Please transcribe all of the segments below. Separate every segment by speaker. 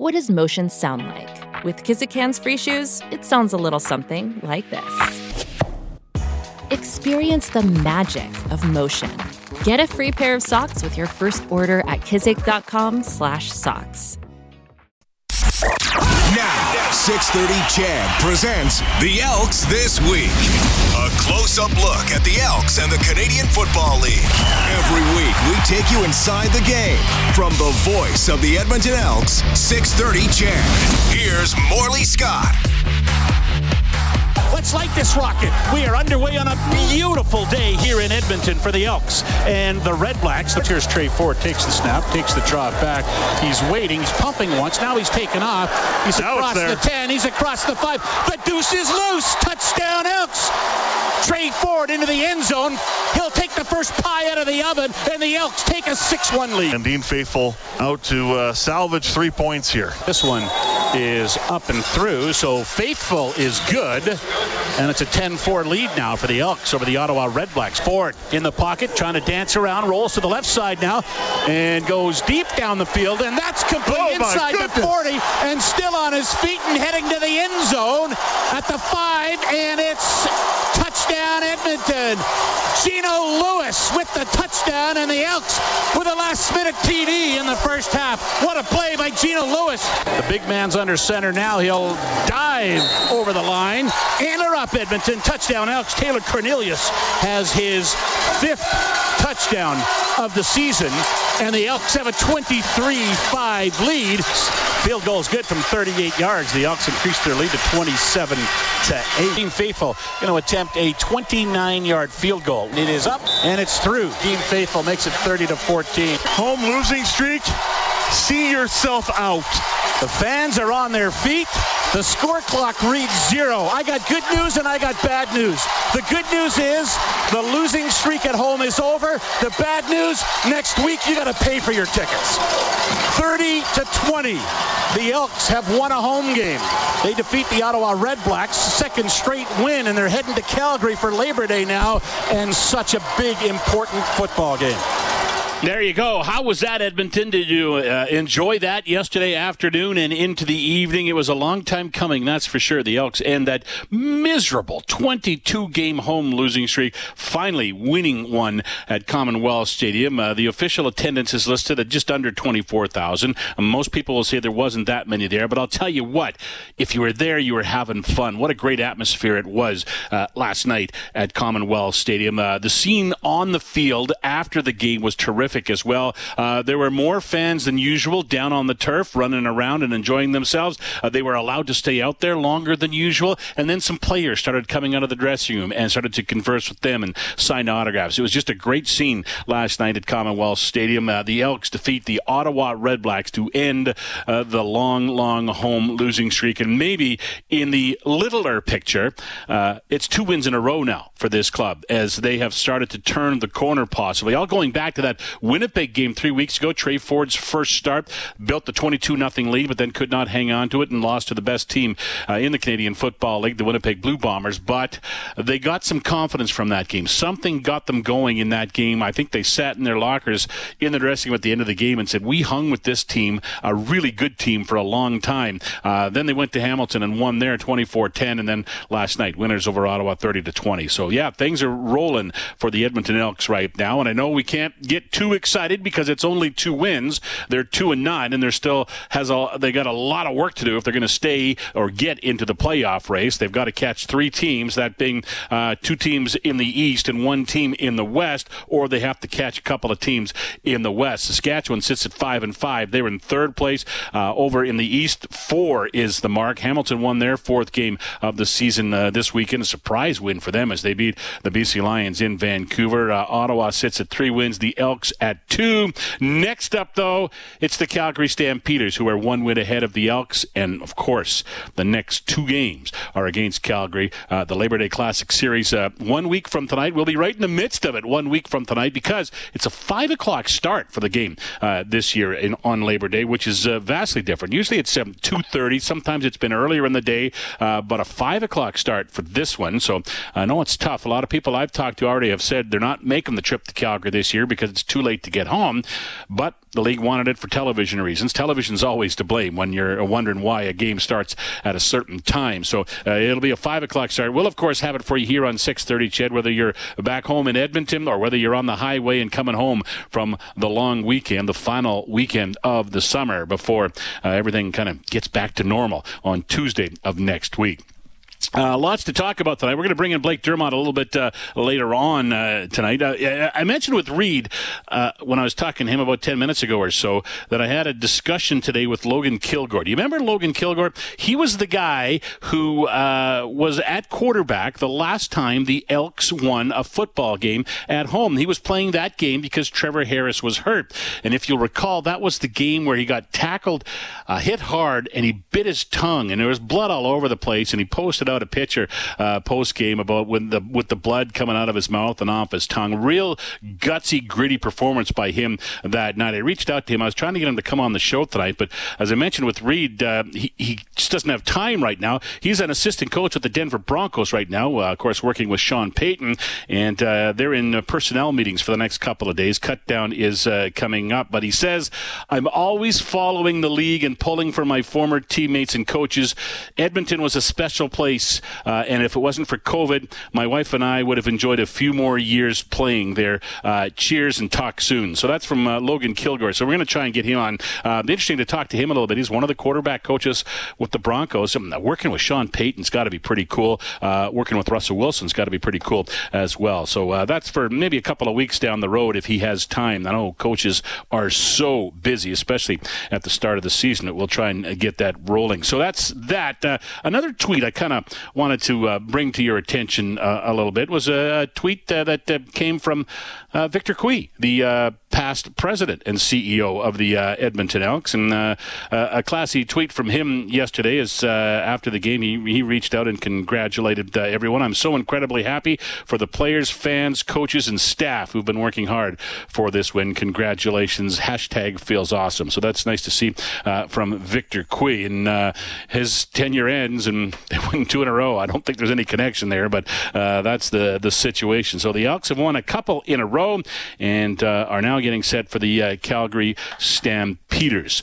Speaker 1: What does motion sound like? With Kizikans free shoes, it sounds a little something like this. Experience the magic of motion. Get a free pair of socks with your first order at kizik.com/socks.
Speaker 2: Now, 630 CHED presents the Elks This Week. A close up look at the Elks and the Canadian Football League. Every week, we take you inside the game. From the voice of the Edmonton Elks, 630 CHED. Here's Morley Scott.
Speaker 3: Let's light this rocket. We are underway on a beautiful day here in Edmonton for the Elks and the Redblacks. Here's Tre Ford, takes the snap, takes the drop back. He's waiting, he's pumping once. Now he's taken off. He's
Speaker 4: Now
Speaker 3: across the 10, he's across the 5. The deuce is loose. Touchdown, Elks. Tre Ford into the end zone. He'll take the first pie out of the oven, and the Elks take a 6 1 lead.
Speaker 4: And Dean Faithfull out to uh, salvage three points here.
Speaker 3: This one is up and through, so Faithfull is good. And it's a 10-4 lead now for the Elks over the Ottawa Redblacks. Ford in the pocket, trying to dance around, rolls to the left side now, and goes deep down the field, and that's complete
Speaker 4: Oh, my
Speaker 3: inside the 40, and still on his feet and heading to the end zone at the five, and it's touchdown Edmonton. Geno Lewis with the touchdown, and the Elks with a last-minute TD in the first half. What a play by Geno Lewis. The big man's under center now. He'll dive over the line. Antler up, Edmonton. Touchdown, Elks. Taylor Cornelius has his fifth touchdown of the season, and the Elks have a 23-5 lead. Field goal is good from 38 yards. The Elks increased their lead to 27 to 8. Dean Faithfull going to attempt a 29-yard field goal. It is up and it's through. Dean Faithfull makes it 30 to 14.
Speaker 4: Home losing streak. See yourself out.
Speaker 3: The fans are on their feet. The score clock reads zero. I got good news and I got bad news. The good news is the losing streak at home is over. The bad news, next week you got to pay for your tickets. 30 to 20. The Elks have won a home game. They defeat the Ottawa Redblacks, second straight win, and they're heading to Calgary for Labor Day now, and such a big, important football game.
Speaker 5: There you go. How was that, Edmonton? Did you uh, enjoy that yesterday afternoon and into the evening? It was a long time coming, that's for sure. The Elks end that miserable 22 game home losing streak, finally winning one at Commonwealth Stadium. Uh, the official attendance is listed at just under 24,000. Uh, most people will say there wasn't that many there, but I'll tell you what, if you were there, you were having fun. What a great atmosphere it was uh, last night at Commonwealth Stadium. Uh, the scene on the field after the game was terrific as well. Uh, there were more fans than usual down on the turf, running around and enjoying themselves. Uh, they were allowed to stay out there longer than usual, and then some players started coming out of the dressing room and started to converse with them and sign autographs. It was just a great scene last night at Commonwealth Stadium. Uh, the Elks defeat the Ottawa Redblacks to end uh, the long, long home losing streak, and maybe in the littler picture, uh, it's two wins in a row now for this club as they have started to turn the corner possibly. All going back to that Winnipeg game three weeks ago. Tre Ford's first start built the 22 nothing lead, but then could not hang on to it and lost to the best team uh, in the Canadian Football League, the Winnipeg Blue Bombers. But they got some confidence from that game. Something got them going in that game. I think they sat in their lockers in the dressing room at the end of the game and said, "We hung with this team, a really good team for a long time." Uh, then they went to Hamilton and won there 24-10, and then last night winners over Ottawa 30 to 20. So yeah, things are rolling for the Edmonton Elks right now, and I know we can't get too excited because it's only two wins. They're two and nine, and they're still has a they got a lot of work to do if they're going to stay or get into the playoff race. They've got to catch three teams, that being uh, two teams in the East and one team in the West, or they have to catch a couple of teams in the West. Saskatchewan sits at five and five. They're in third place. Uh, over in the East, four is the mark. Hamilton won their fourth game of the season uh, this weekend. A surprise win for them as they beat the BC Lions in Vancouver. Uh, Ottawa sits at three wins. The Elks at two. Next up, though, it's the Calgary Stampeders, who are one win ahead of the Elks. And, of course, the next two games are against Calgary. Uh, the Labor Day Classic Series, uh, one week from tonight. We'll be right in the midst of it one week from tonight because it's a 5 o'clock start for the game uh, this year in, on Labor Day, which is uh, vastly different. Usually it's um, 2.30. Sometimes it's been earlier in the day, uh, but a 5 o'clock start for this one. So I know it's tough. A lot of people I've talked to already have said they're not making the trip to Calgary this year because it's too late late to get home, but the league wanted it for television reasons. Television's always to blame when you're wondering why a game starts at a certain time. So uh, it'll be a five o'clock start. We'll of course have it for you here on 6:30, CHED. Whether you're back home in Edmonton or whether you're on the highway and coming home from the long weekend, the final weekend of the summer before uh, everything kind of gets back to normal on Tuesday of next week. Uh, lots to talk about tonight. We're going to bring in Blake Dermott a little bit uh, later on uh, tonight. Uh, I mentioned with Reed uh, when I was talking to him about 10 minutes ago or so that I had a discussion today with Logan Kilgore. Do you remember Logan Kilgore? He was the guy who uh, was at quarterback the last time the Elks won a football game at home. He was playing that game because Trevor Harris was hurt. And if you'll recall, that was the game where he got tackled, hit hard, and he bit his tongue, and there was blood all over the place, and he posted out a picture uh, post game about when the with the blood coming out of his mouth and off his tongue. Real gutsy, gritty performance by him that night. I reached out to him. I was trying to get him to come on the show tonight, but as I mentioned with Reed, uh, he, he just doesn't have time right now. He's an assistant coach with the Denver Broncos right now, uh, of course, working with Sean Payton, and uh, they're in uh, personnel meetings for the next couple of days. Cut down is uh, coming up, but he says, I'm always following the league and pulling for my former teammates and coaches. Edmonton was a special place place. Uh, and if it wasn't for COVID, my wife and I would have enjoyed a few more years playing there. Uh, cheers and talk soon. So that's from uh, Logan Kilgore. So we're going to try and get him on. Uh, interesting to talk to him a little bit. He's one of the quarterback coaches with the Broncos. Um, working with Sean Payton's got to be pretty cool. Uh, working with Russell Wilson's got to be pretty cool as well. So that's for maybe a couple of weeks down the road if he has time. I know coaches are so busy, especially at the start of the season. We'll try and get that rolling. So that's that. Uh, another tweet I kind of wanted to uh, bring to your attention uh, a little bit was a, tweet uh, that uh, came from uh, Victor Cui, the uh, past president and CEO of the Edmonton Elks. And a classy tweet from him yesterday is after the game, he, he reached out and congratulated everyone. I'm so incredibly happy for the players, fans, coaches, and staff who've been working hard for this win. Congratulations. Hashtag feels awesome. So that's nice to see from Victor Cui. And his tenure ends and they win two in a row. I don't think there's any connection there, but uh, that's the the situation. So the Elks have won a couple in a row and uh, are now getting set for the uh, Calgary Stampeders.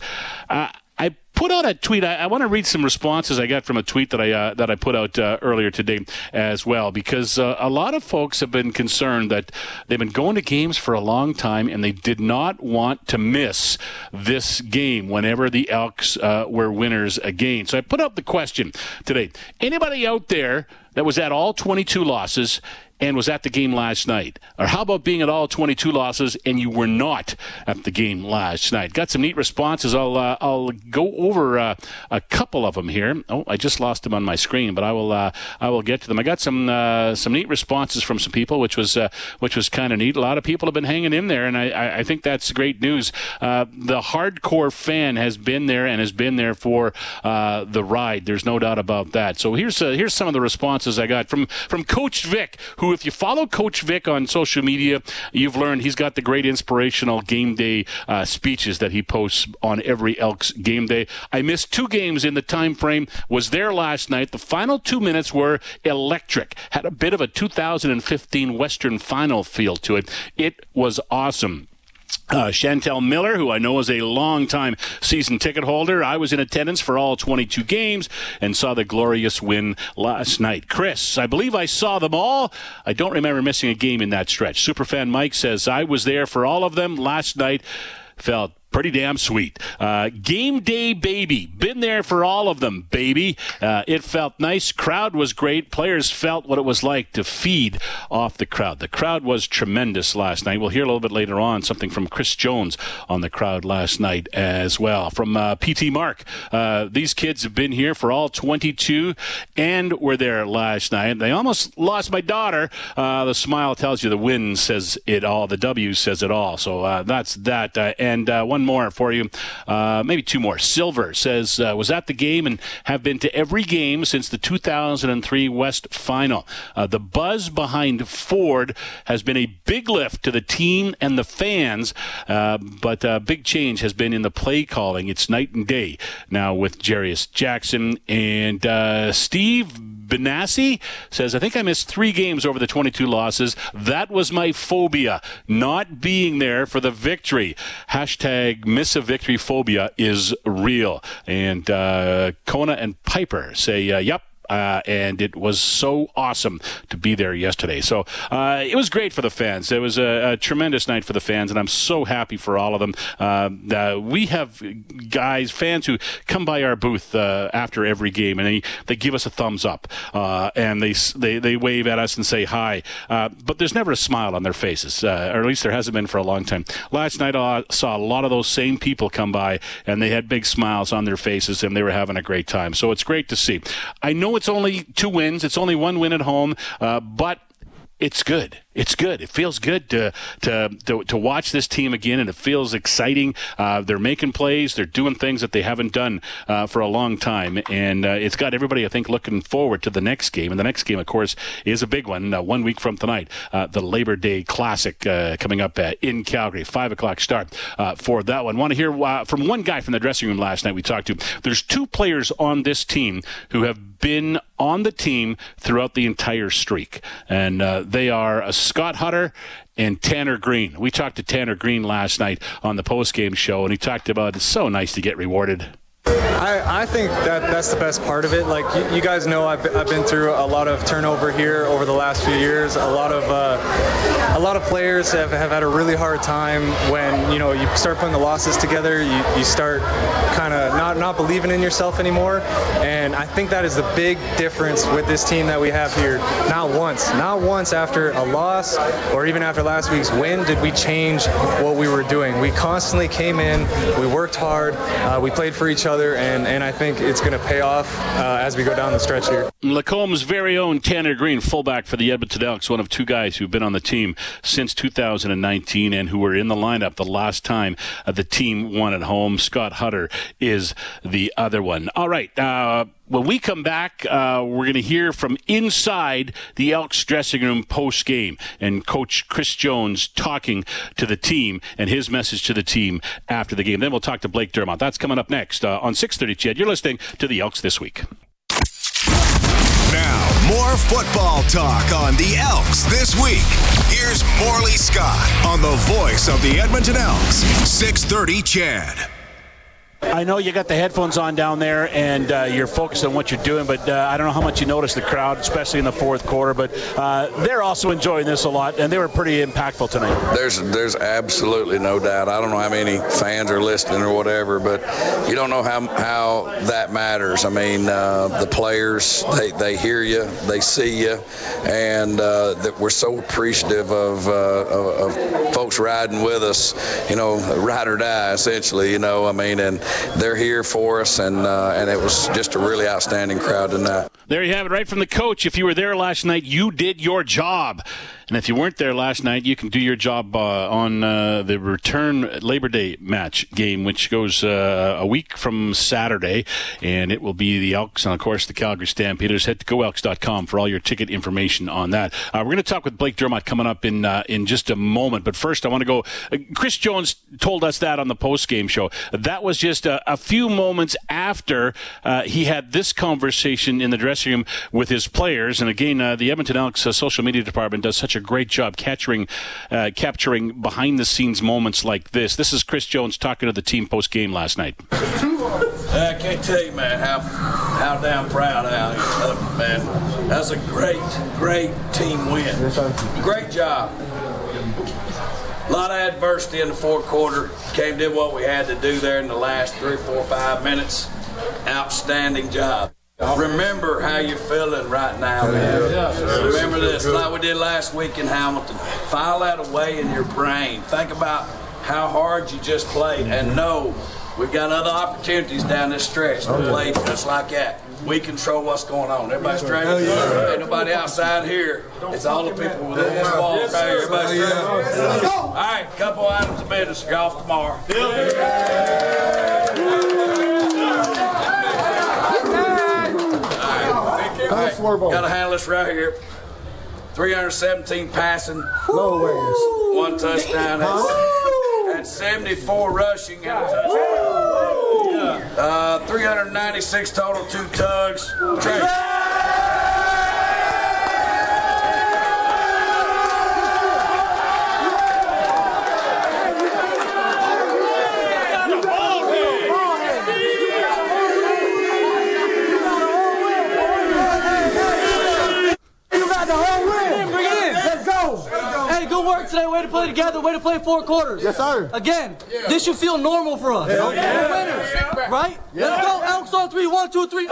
Speaker 5: Put out a tweet. I, I, want to read some responses I got from a tweet that I uh, that I put out uh, earlier today as well, because uh, a lot of folks have been concerned that they've been going to games for a long time and they did not want to miss this game whenever the Elks uh, were winners again. So I put out the question today: Anybody out there that was at all 22 losses and was at the game last night? Or how about being at all 22 losses and you were not at the game last night? Got some neat responses. I'll uh, I'll go over uh, a couple of them here. Oh, I just lost them on my screen, but I will uh, I will get to them. I got some uh, some neat responses from some people, which was uh, which was kind of neat. A lot of people have been hanging in there, and I, I think that's great news. Uh, the hardcore fan has been there and has been there for the ride. There's no doubt about that. So here's here's some of the responses I got from from Coach Vic, who who, if you follow Coach Vic on social media, you've learned he's got the great inspirational game day uh, speeches that he posts on every Elks game day. I missed two games in the time frame. Was there last night. The final two minutes were electric. Had a bit of a 2015 Western Final feel to it. It was awesome. Uh, Chantel Miller, who I know is a long-time season ticket holder, I was in attendance for all 22 games and saw the glorious win last night. Chris, I believe I saw them all. I don't remember missing a game in that stretch. Superfan Mike says I was there for all of them last night. Felt pretty damn sweet. Uh, game day baby, been there for all of them, baby. Uh, it felt nice. Crowd was great. Players felt what it was like to feed off the crowd. The crowd was tremendous last night. We'll hear a little bit later on something from Chris Jones on the crowd last night as well. From uh, PT Mark, uh, these kids have been here for all 22 and were there last night. They almost lost my daughter. Uh, the smile tells you the win says it all. The W says it all. So uh, that's that. and one more for you, uh, maybe two more. Silver says uh, was at the game and have been to every game since the 2003 West Final. Uh, the buzz behind Ford has been a big lift to the team and the fans, uh, but a big change has been in the play calling. It's night and day now with Jarious Jackson and uh, Steve Benassi says, I think I missed three games over the 22 losses. That was my phobia, not being there for the victory. Hashtag miss a victory phobia is real. And uh, Kona and Piper say, uh, yep, uh, and it was so awesome to be there yesterday. So uh, it was great for the fans. It was a, a, tremendous night for the fans, and I'm so happy for all of them. Uh, we have guys, fans who come by our booth uh, after every game, and they, they give us a thumbs up, uh, and they, they they wave at us and say hi. Uh, but there's never a smile on their faces, or at least there hasn't been for a long time. Last night I saw a lot of those same people come by, and they had big smiles on their faces, and they were having a great time. So it's great to see. I know it's only two wins. It's only one win at home, uh, but it's good it's good. It feels good to to to, to watch this team again, and it feels exciting. Uh, they're making plays. They're doing things that they haven't done uh, for a long time, and uh, it's got everybody, I think, looking forward to the next game. And the next game, of course, is a big one. Uh, one week from tonight, uh, the Labor Day Classic uh, coming up in Calgary, five o'clock start for that one. Want to hear from one guy from the dressing room last night we talked to. There's two players on this team who have been on the team throughout the entire streak, and they are a Scott Hutter and Tanner Green. We talked to Tanner Green last night on the post-game show, and he talked about it's so nice to get rewarded.
Speaker 6: I, I think that that's the best part of it. Like you, you guys know, I've, I've been through a lot of turnover here over the last few years. A lot of uh, a lot of players have, have had a really hard time when you know you start putting the losses together. You, you start kind of not not believing in yourself anymore. And I think that is the big difference with this team that we have here. Not once, not once after a loss or even after last week's win did we change what we were doing. We constantly came in, we worked hard, uh, we played for each other and, and I think it's going to pay off uh, as we go down the stretch here.
Speaker 5: Lacombe's very own Tanner Green, fullback for the Edmonton Elks, one of two guys who've been on the team since 2019 and who were in the lineup the last time uh, the team won at home. Scott Hutter is the other one. All right. Uh, when we come back, uh, we're going to hear from inside the Elks dressing room post game and Coach Chris Jones talking to the team and his message to the team after the game. Then we'll talk to Blake Dermott. That's coming up next uh, on 6:30. CHED, you're listening to the Elks this week.
Speaker 2: Now, more football talk on the Elks this week. Here's Morley Scott on the voice of the Edmonton Elks, 6:30. CHED.
Speaker 3: I know you got the headphones on down there and uh, you're focused on what you're doing, but uh, I don't know how much you noticed the crowd, especially in the fourth quarter. But uh, they're also enjoying this a lot, and they were pretty impactful tonight.
Speaker 7: There's there's absolutely no doubt. I don't know how many fans are listening or whatever, but you don't know how how that matters. I mean, uh, the players they, they hear you, they see you, and uh, that we're so appreciative of, uh, of, of folks riding with us. You know, ride or die, essentially. You know, I mean, and they're here for us, and uh, and it was just a really outstanding crowd tonight.
Speaker 5: There you have it, right from the coach. If you were there last night, you did your job. And if you weren't there last night, you can do your job uh, on uh, the return Labor Day match game, which goes uh, a week from Saturday, and it will be the Elks and, of course, the Calgary Stampeders. Head to goelks.com for all your ticket information on that. Uh, we're going to talk with Blake Dermott coming up in uh, in just a moment, but first I want to go. Uh, Chris Jones told us that on the post game show. That was just a, a few moments after he had this conversation in the dressing room with his players, and again, the Edmonton Elks social media department does such great job capturing uh, capturing behind the scenes moments like this. This is Chris Jones talking to the team post game last night.
Speaker 8: I can't tell you, man, how how damn proud I am man. That's a great, great team win. Great job. A lot of adversity in the fourth quarter. Came did what we had to do there in the last three, four, five minutes. Outstanding job. Remember how you're feeling right now, man. Remember this, like we did last week in Hamilton. File that away in your brain. Think about how hard you just played and know we've got other opportunities down this stretch to play just like that. We control what's going on. Everybody's straight? Ain't nobody outside here. It's all the people within this wall right here. Everybody straight? All right, couple items of business. Golf tomorrow. Got to handle this right here. 317 passing.
Speaker 9: No ways.
Speaker 8: One touchdown. And 74 rushing. And uh, 396 total, two tugs.
Speaker 9: Tre. Way to play together. Way to play four quarters.
Speaker 10: Yes, sir.
Speaker 9: Again, this should feel normal for us. We're winners, right? Let's go. Elks on three. One, two, three.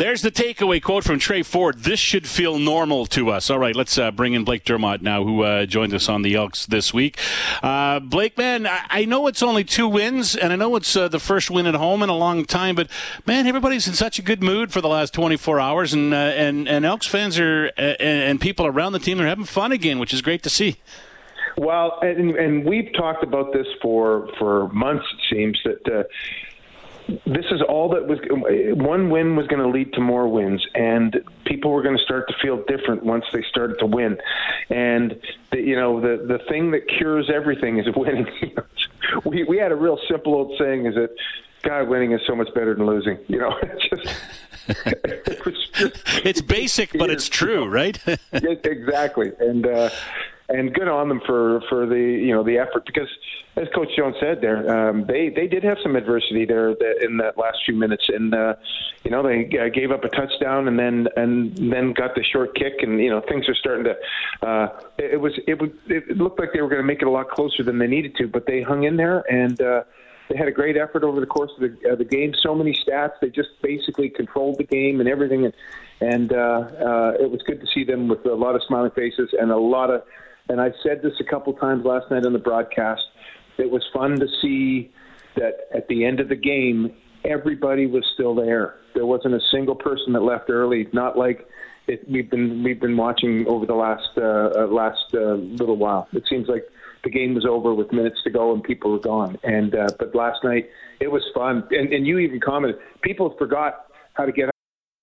Speaker 5: There's the takeaway quote from Tre Ford. This should feel normal to us. All right, let's uh, bring in Blake Dermott now, who uh, joined us on the Elks this week. Uh, Blake, man, I-, I, know it's only two wins, and I know it's uh, the first win at home in a long time, but man, everybody's in such a good mood for the last 24 hours, and uh, and and Elks fans are and, and people around the team are having fun again, which is great to see.
Speaker 11: Well, and, and we've talked about this for for months. It seems that uh, this is all that was one win was going to lead to more wins and people were going to start to feel different once they started to win. And the, you know the the thing that cures everything is winning. We we had a real simple old saying is that god winning is so much better than losing you know? It's just
Speaker 5: it's basic but it's true right?
Speaker 11: Exactly. And uh and good on them for for the you know the effort because as Coach Jones said there, um, they they did have some adversity there in that last few minutes, and uh, you know they uh, gave up a touchdown and then and then got the short kick, and you know things are starting to. Uh, it, was it was it looked like they were going to make it a lot closer than they needed to, but they hung in there and. Uh, they had a great effort over the course of the, uh, the game. So many stats. They just basically controlled the game and everything. And, and uh, uh, it was good to see them with a lot of smiling faces and a lot of and I said this a couple times last night on the broadcast. It was fun to see that at the end of the game, everybody was still there. There wasn't a single person that left early. Not like it, we've been we've been watching over the last uh, uh, last uh, little while. It seems like the game was over with minutes to go and people were gone. And uh, but last night it was fun. And, and you even commented people forgot how to get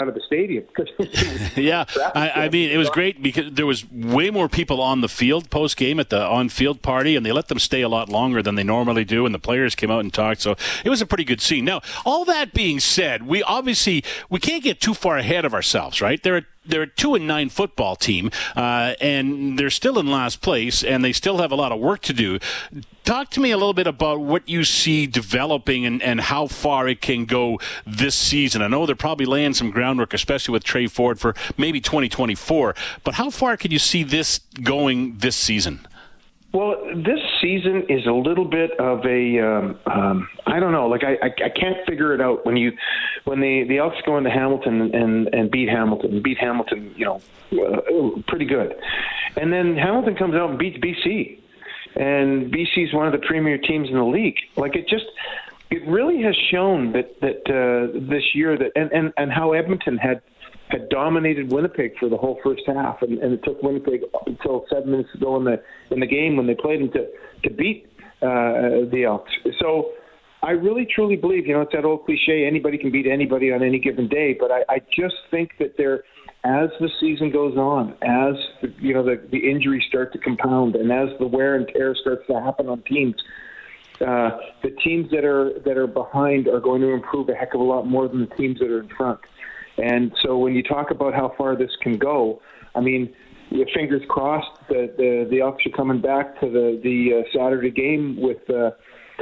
Speaker 11: out of the stadium.
Speaker 5: yeah, I, I, mean, it was great because there was way more people on the field post game at the on field party, and they let them stay a lot longer than they normally do. And the players came out and talked, so it was a pretty good scene. Now, all that being said, we obviously we can't get too far ahead of ourselves, right? There are they're a two and nine football team, uh, and they're still in last place, and they still have a lot of work to do. Talk to me a little bit about what you see developing and, and how far it can go this season. I know they're probably laying some groundwork, especially with Tre Ford for maybe 2024. But how far can you see this going this season?
Speaker 11: Well, this season is a little bit of a um, um, I don't know, like I, I I can't figure it out when you when the the Elks go into Hamilton and and beat Hamilton, beat Hamilton, you know, uh, pretty good, and then Hamilton comes out and beats BC, and BC is one of the premier teams in the league. Like it just it really has shown that that uh, this year that and and and how Edmonton had had dominated Winnipeg for the whole first half, and, and it took Winnipeg until seven minutes to go in the in the game when they played them to to beat uh, the Elks. So I really truly believe, you know, it's that old cliche: anybody can beat anybody on any given day. But I, I just think that there, as the season goes on, as you know the the injuries start to compound, and as the wear and tear starts to happen on teams. Uh, the teams that are that are behind are going to improve a heck of a lot more than the teams that are in front. And so when you talk about how far this can go, I mean, your fingers crossed that the the Elks are coming back to the the uh, Saturday game with uh,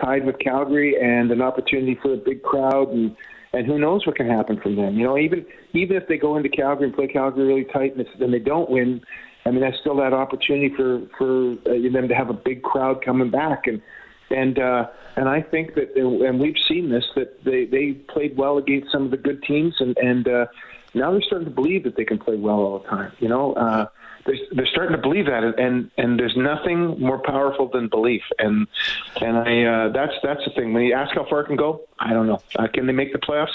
Speaker 11: tied with Calgary and an opportunity for a big crowd and and who knows what can happen from them. You know, even even if they go into Calgary and play Calgary really tight and then they don't win, I mean, that's still that opportunity for for uh, them to have a big crowd coming back and and uh, and I think that and we've seen this that they they played well against some of the good teams and and uh, now they're starting to believe that they can play well all the time. You know, uh, they're, they're starting to believe that, and and there's nothing more powerful than belief. And and I uh, that's that's the thing. When you ask how far it can go, I don't know. Uh, can they make the playoffs?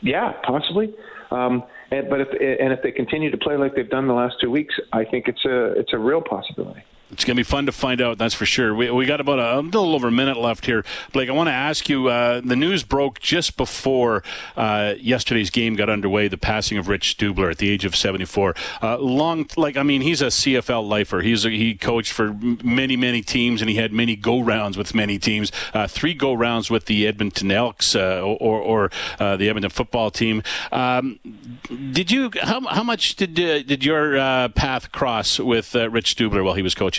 Speaker 11: Yeah, possibly. Um, and, but if and if they continue to play like they've done the last two weeks, I think it's a it's a real possibility.
Speaker 5: It's going to be fun to find out, that's for sure. We, we got about a, a little over a minute left here. Blake, I want to ask you uh, the news broke just before uh, yesterday's game got underway the passing of Rich Stubler at the age of 74. Uh, long, like, I mean, he's a CFL lifer. He's a, he coached for many, many teams, and he had many go rounds with many teams. Uh, three go rounds with the Edmonton Elks uh, or, or uh, the Edmonton football team. Um, did you, how, how much did, did your path cross with Rich Stubler while he was coaching?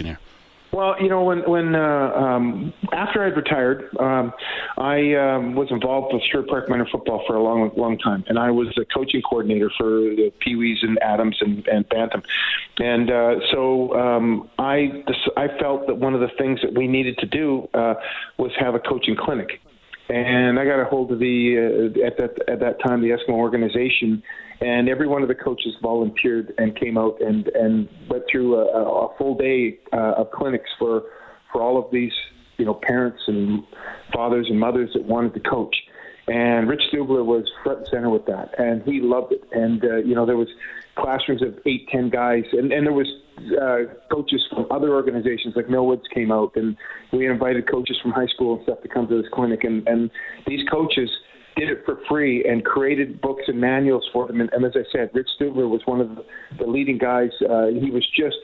Speaker 11: Well, you know, when when uh, um, after I'd retired, um, I um, was involved with Sherwood Park Minor football for a long, long time, and I was the coaching coordinator for the Pee Wees and Atoms and, and Bantam, and uh, so um, I I felt that one of the things that we needed to do uh, was have a coaching clinic, and I got a hold of the uh, at that at that time the Eskimo organization and every one of the coaches volunteered and came out and and went through a, a full day uh, of clinics for for all of these you know parents and fathers and mothers that wanted to coach. And Rich Stubler was front and center with that, and he loved it. And uh, you know there was classrooms of eight, ten guys, and and there was uh, coaches from other organizations like Millwoods came out, and we invited coaches from high school and stuff to come to this clinic. And and these coaches did it for free and created books and manuals for them. And, and as I said, Rich Stubler was one of the, leading guys. Uh, he was just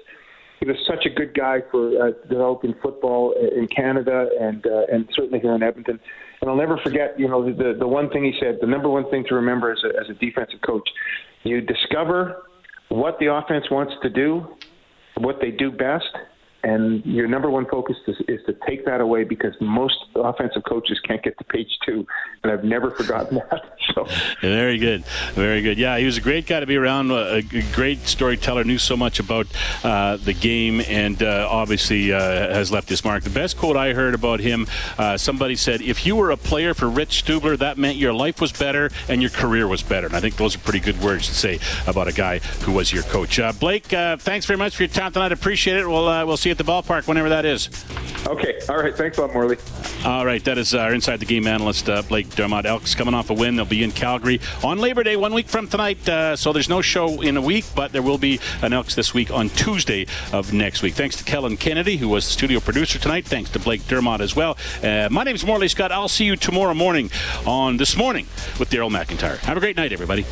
Speaker 11: he was such a good guy for uh, developing football in Canada and uh, and certainly here in Edmonton. And I'll never forget, you know, the the one thing he said. The number one thing to remember as a, as a defensive coach, you discover what the offense wants to do, what they do best, and your number one focus is, is, to take that away because most offensive coaches can't get to page two, and I've never forgotten that. So
Speaker 5: very good, very good. Yeah, he was a great guy to be around. A great storyteller, knew so much about uh, the game, and uh, obviously uh, has left his mark. The best quote I heard about him, uh, somebody said, "If you were a player for Rich Stubler, that meant your life was better and your career was better." And I think those are pretty good words to say about a guy who was your coach. Uh, Blake, uh, thanks very much for your time tonight. Appreciate it. We'll we'll see you at the ballpark whenever that is.
Speaker 11: Okay. All right. Thanks a lot, Morley.
Speaker 5: All right. That is our inside the game analyst, uh, Blake Dermott. Elks coming off a win. They'll be in Calgary on Labor Day, one week from tonight. Uh, so there's no show in a week, but there will be an Elks this week on Tuesday of next week. Thanks to Kellen Kennedy, who was the studio producer tonight. Thanks to Blake Dermott as well. Uh, my name is Morley Scott. I'll see you tomorrow morning on This Morning with Daryl McIntyre. Have a great night, everybody.